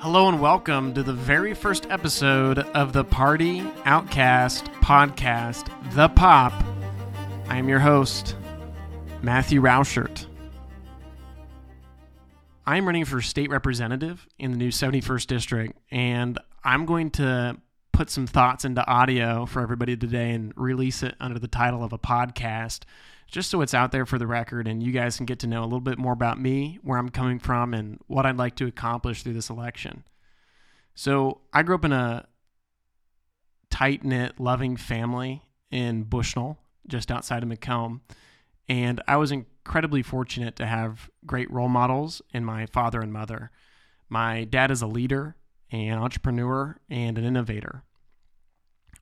Hello and welcome to the very first episode of the Party Outcast podcast, The Pop. I am your host, Matthew Rauschert. I'm running for state representative in the new 71st district, and I'm going to put some thoughts into audio for everybody today and release it under the title of a podcast just so it's out there for the record and you guys can get to know a little bit more about me, where I'm coming from, and what I'd like to accomplish through this election. So, I grew up in a tight knit, loving family in Bushnell, just outside of Macomb. And I was incredibly fortunate to have great role models in my father and mother. My dad is a leader, an entrepreneur, and an innovator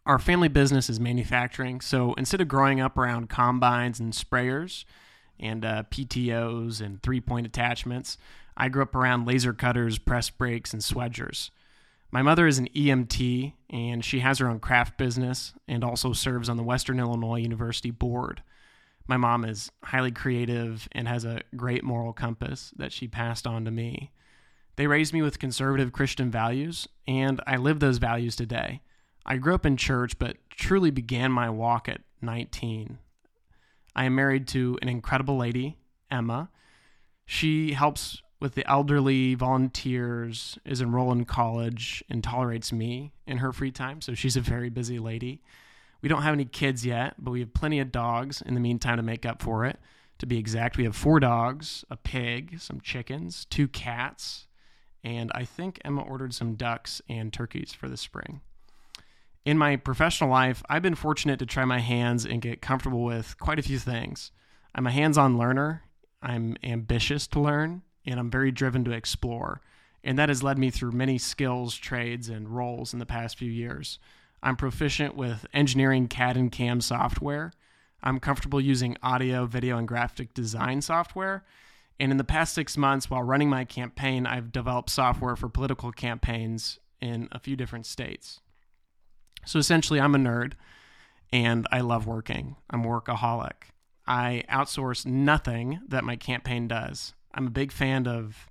our family business is manufacturing. So instead of growing up around combines and sprayers and uh, PTOs and three point attachments, I grew up around laser cutters, press brakes, and swedgers. My mother is an EMT and she has her own craft business and also serves on the Western Illinois University board. My mom is highly creative and has a great moral compass that she passed on to me. They raised me with conservative Christian values, and I live those values today. I grew up in church, but truly began my walk at 19. I am married to an incredible lady, Emma. She helps with the elderly, volunteers, is enrolled in college, and tolerates me in her free time. So she's a very busy lady. We don't have any kids yet, but we have plenty of dogs in the meantime to make up for it. To be exact, we have four dogs, a pig, some chickens, two cats, and I think Emma ordered some ducks and turkeys for the spring in my professional life, I've been fortunate to try my hands and get comfortable with quite a few things. I'm a hands on learner, I'm ambitious to learn, and I'm very driven to explore. And that has led me through many skills, trades, and roles in the past few years. I'm proficient with engineering CAD and CAM software. I'm comfortable using audio, video, and graphic design software. And in the past six months, while running my campaign, I've developed software for political campaigns in a few different states. So essentially, I'm a nerd and I love working. I'm a workaholic. I outsource nothing that my campaign does. I'm a big fan of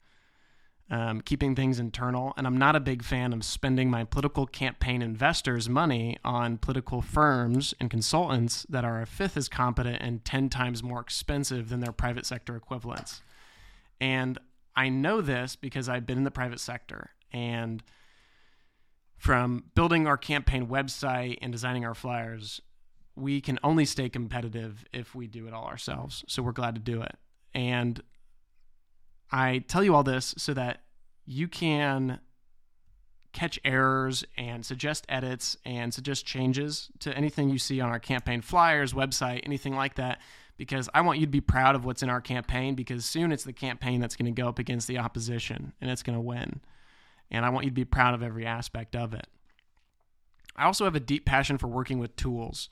um, keeping things internal, and I'm not a big fan of spending my political campaign investors' money on political firms and consultants that are a fifth as competent and 10 times more expensive than their private sector equivalents. And I know this because I've been in the private sector. And from building our campaign website and designing our flyers, we can only stay competitive if we do it all ourselves. So we're glad to do it. And I tell you all this so that you can catch errors and suggest edits and suggest changes to anything you see on our campaign flyers, website, anything like that. Because I want you to be proud of what's in our campaign because soon it's the campaign that's going to go up against the opposition and it's going to win and I want you to be proud of every aspect of it. I also have a deep passion for working with tools.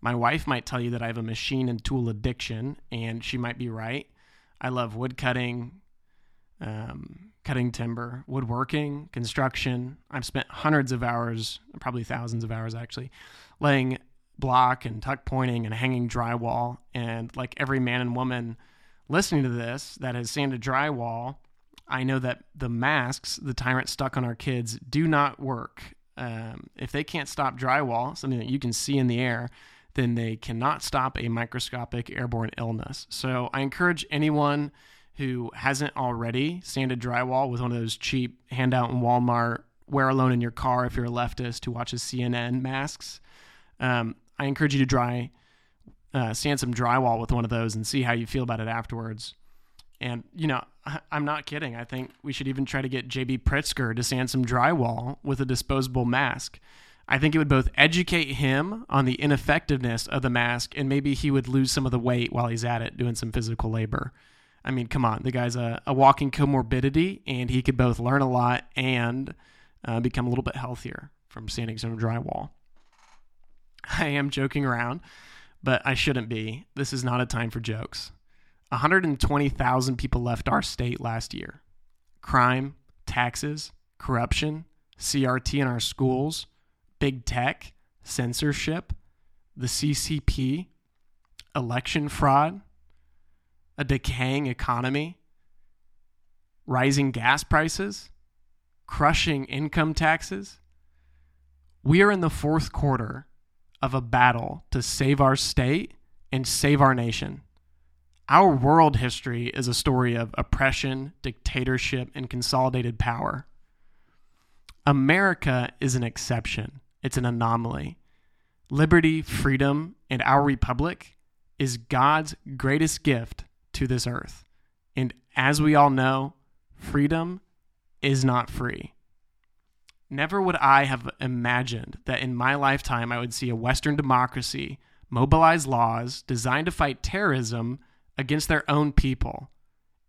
My wife might tell you that I have a machine and tool addiction, and she might be right. I love wood cutting, um, cutting timber, woodworking, construction. I've spent hundreds of hours, probably thousands of hours actually, laying block and tuck pointing and hanging drywall. And like every man and woman listening to this that has sanded drywall, I know that the masks the tyrant stuck on our kids do not work. Um, if they can't stop drywall, something that you can see in the air, then they cannot stop a microscopic airborne illness. So I encourage anyone who hasn't already sanded drywall with one of those cheap handout in Walmart, wear alone in your car if you're a leftist who watches CNN masks. Um, I encourage you to dry, uh, sand some drywall with one of those and see how you feel about it afterwards. And, you know, I'm not kidding. I think we should even try to get JB Pritzker to sand some drywall with a disposable mask. I think it would both educate him on the ineffectiveness of the mask and maybe he would lose some of the weight while he's at it doing some physical labor. I mean, come on. The guy's a, a walking comorbidity and he could both learn a lot and uh, become a little bit healthier from sanding some drywall. I am joking around, but I shouldn't be. This is not a time for jokes. 120,000 people left our state last year. Crime, taxes, corruption, CRT in our schools, big tech, censorship, the CCP, election fraud, a decaying economy, rising gas prices, crushing income taxes. We are in the fourth quarter of a battle to save our state and save our nation. Our world history is a story of oppression, dictatorship, and consolidated power. America is an exception, it's an anomaly. Liberty, freedom, and our republic is God's greatest gift to this earth. And as we all know, freedom is not free. Never would I have imagined that in my lifetime I would see a Western democracy mobilize laws designed to fight terrorism against their own people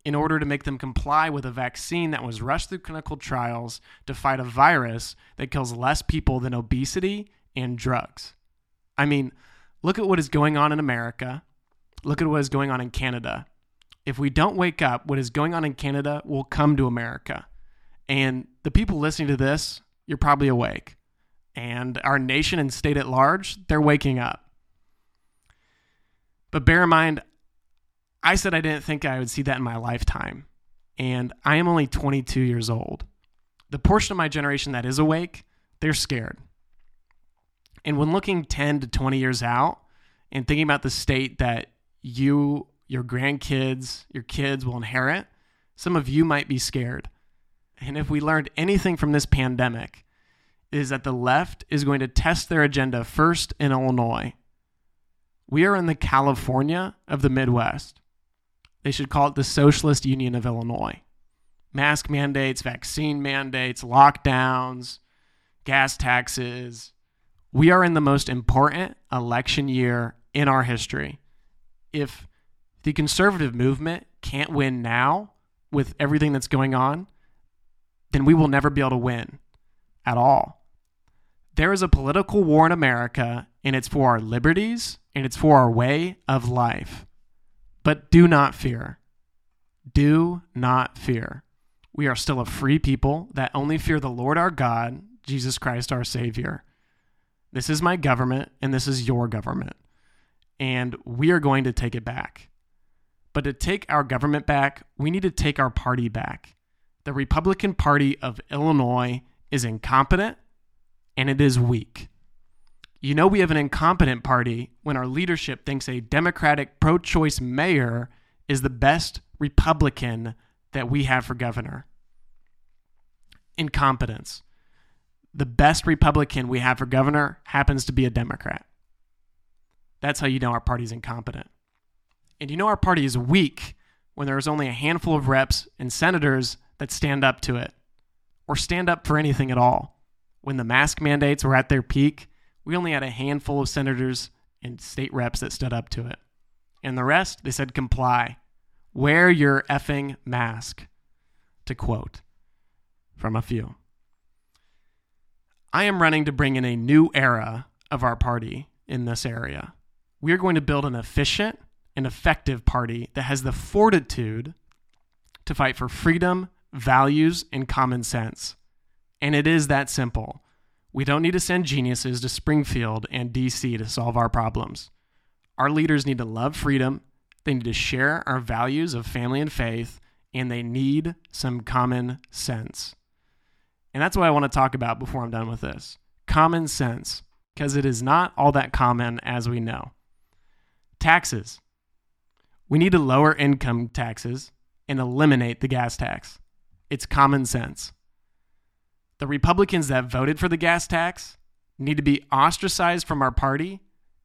in order to make them comply with a vaccine that was rushed through clinical trials to fight a virus that kills less people than obesity and drugs. I mean, look at what is going on in America. Look at what is going on in Canada. If we don't wake up, what is going on in Canada will come to America. And the people listening to this, you're probably awake. And our nation and state at large, they're waking up. But bear in mind, I said I didn't think I would see that in my lifetime. And I am only 22 years old. The portion of my generation that is awake, they're scared. And when looking 10 to 20 years out and thinking about the state that you, your grandkids, your kids will inherit, some of you might be scared. And if we learned anything from this pandemic, is that the left is going to test their agenda first in Illinois. We are in the California of the Midwest. They should call it the Socialist Union of Illinois. Mask mandates, vaccine mandates, lockdowns, gas taxes. We are in the most important election year in our history. If the conservative movement can't win now with everything that's going on, then we will never be able to win at all. There is a political war in America, and it's for our liberties and it's for our way of life. But do not fear. Do not fear. We are still a free people that only fear the Lord our God, Jesus Christ our Savior. This is my government, and this is your government. And we are going to take it back. But to take our government back, we need to take our party back. The Republican Party of Illinois is incompetent and it is weak. You know, we have an incompetent party when our leadership thinks a Democratic pro choice mayor is the best Republican that we have for governor. Incompetence. The best Republican we have for governor happens to be a Democrat. That's how you know our party's incompetent. And you know our party is weak when there is only a handful of reps and senators that stand up to it or stand up for anything at all. When the mask mandates were at their peak, we only had a handful of senators and state reps that stood up to it. And the rest, they said comply. Wear your effing mask, to quote from a few. I am running to bring in a new era of our party in this area. We are going to build an efficient and effective party that has the fortitude to fight for freedom, values, and common sense. And it is that simple. We don't need to send geniuses to Springfield and DC to solve our problems. Our leaders need to love freedom, they need to share our values of family and faith, and they need some common sense. And that's what I want to talk about before I'm done with this common sense, because it is not all that common as we know. Taxes. We need to lower income taxes and eliminate the gas tax. It's common sense the Republicans that voted for the gas tax need to be ostracized from our party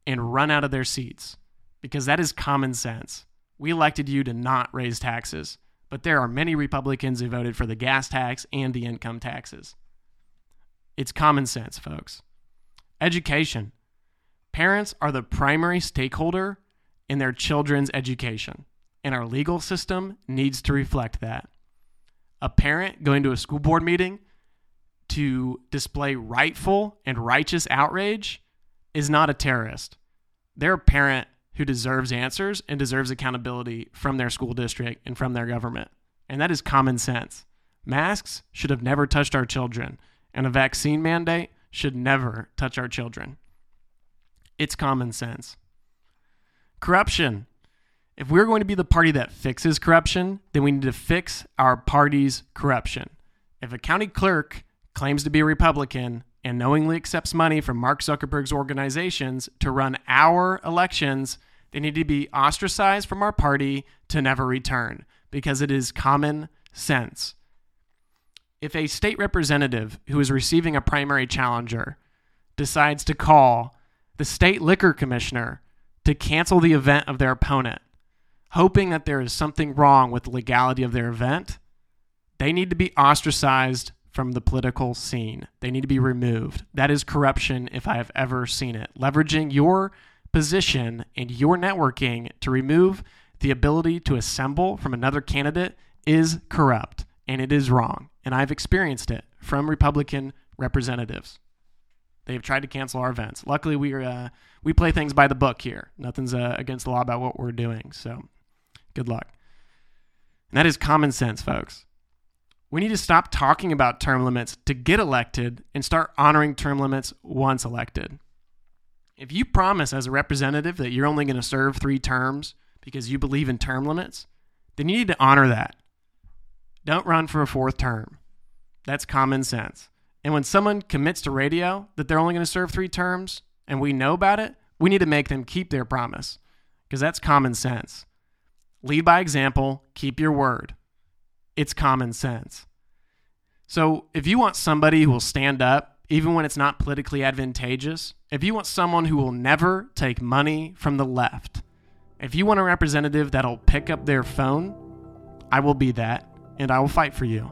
and run out of their seats because that is common sense. We elected you to not raise taxes, but there are many Republicans who voted for the gas tax and the income taxes. It's common sense, folks. Education. Parents are the primary stakeholder in their children's education, and our legal system needs to reflect that. A parent going to a school board meeting to display rightful and righteous outrage is not a terrorist. They're a parent who deserves answers and deserves accountability from their school district and from their government. And that is common sense. Masks should have never touched our children, and a vaccine mandate should never touch our children. It's common sense. Corruption. If we're going to be the party that fixes corruption, then we need to fix our party's corruption. If a county clerk claims to be a Republican and knowingly accepts money from Mark Zuckerberg's organizations to run our elections, they need to be ostracized from our party to never return because it is common sense. If a state representative who is receiving a primary challenger decides to call the state liquor commissioner to cancel the event of their opponent, hoping that there is something wrong with the legality of their event, they need to be ostracized from the political scene. They need to be removed. That is corruption if I have ever seen it. Leveraging your position and your networking to remove the ability to assemble from another candidate is corrupt and it is wrong. And I've experienced it from Republican representatives. They've tried to cancel our events. Luckily, we uh, we play things by the book here. Nothing's uh, against the law about what we're doing. So, good luck. And that is common sense, folks. We need to stop talking about term limits to get elected and start honoring term limits once elected. If you promise as a representative that you're only going to serve three terms because you believe in term limits, then you need to honor that. Don't run for a fourth term. That's common sense. And when someone commits to radio that they're only going to serve three terms and we know about it, we need to make them keep their promise because that's common sense. Lead by example, keep your word. It's common sense. So if you want somebody who will stand up, even when it's not politically advantageous, if you want someone who will never take money from the left, if you want a representative that'll pick up their phone, I will be that and I will fight for you.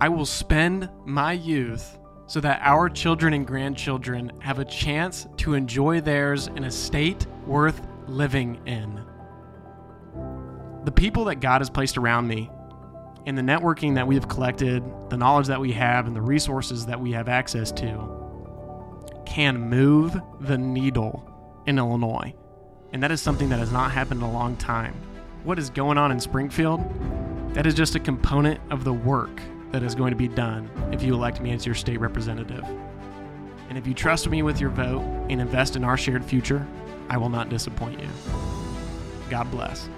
I will spend my youth so that our children and grandchildren have a chance to enjoy theirs in a state worth living in. The people that God has placed around me and the networking that we have collected, the knowledge that we have, and the resources that we have access to can move the needle in Illinois. And that is something that has not happened in a long time. What is going on in Springfield? That is just a component of the work that is going to be done if you elect me as your state representative. And if you trust me with your vote and invest in our shared future, I will not disappoint you. God bless.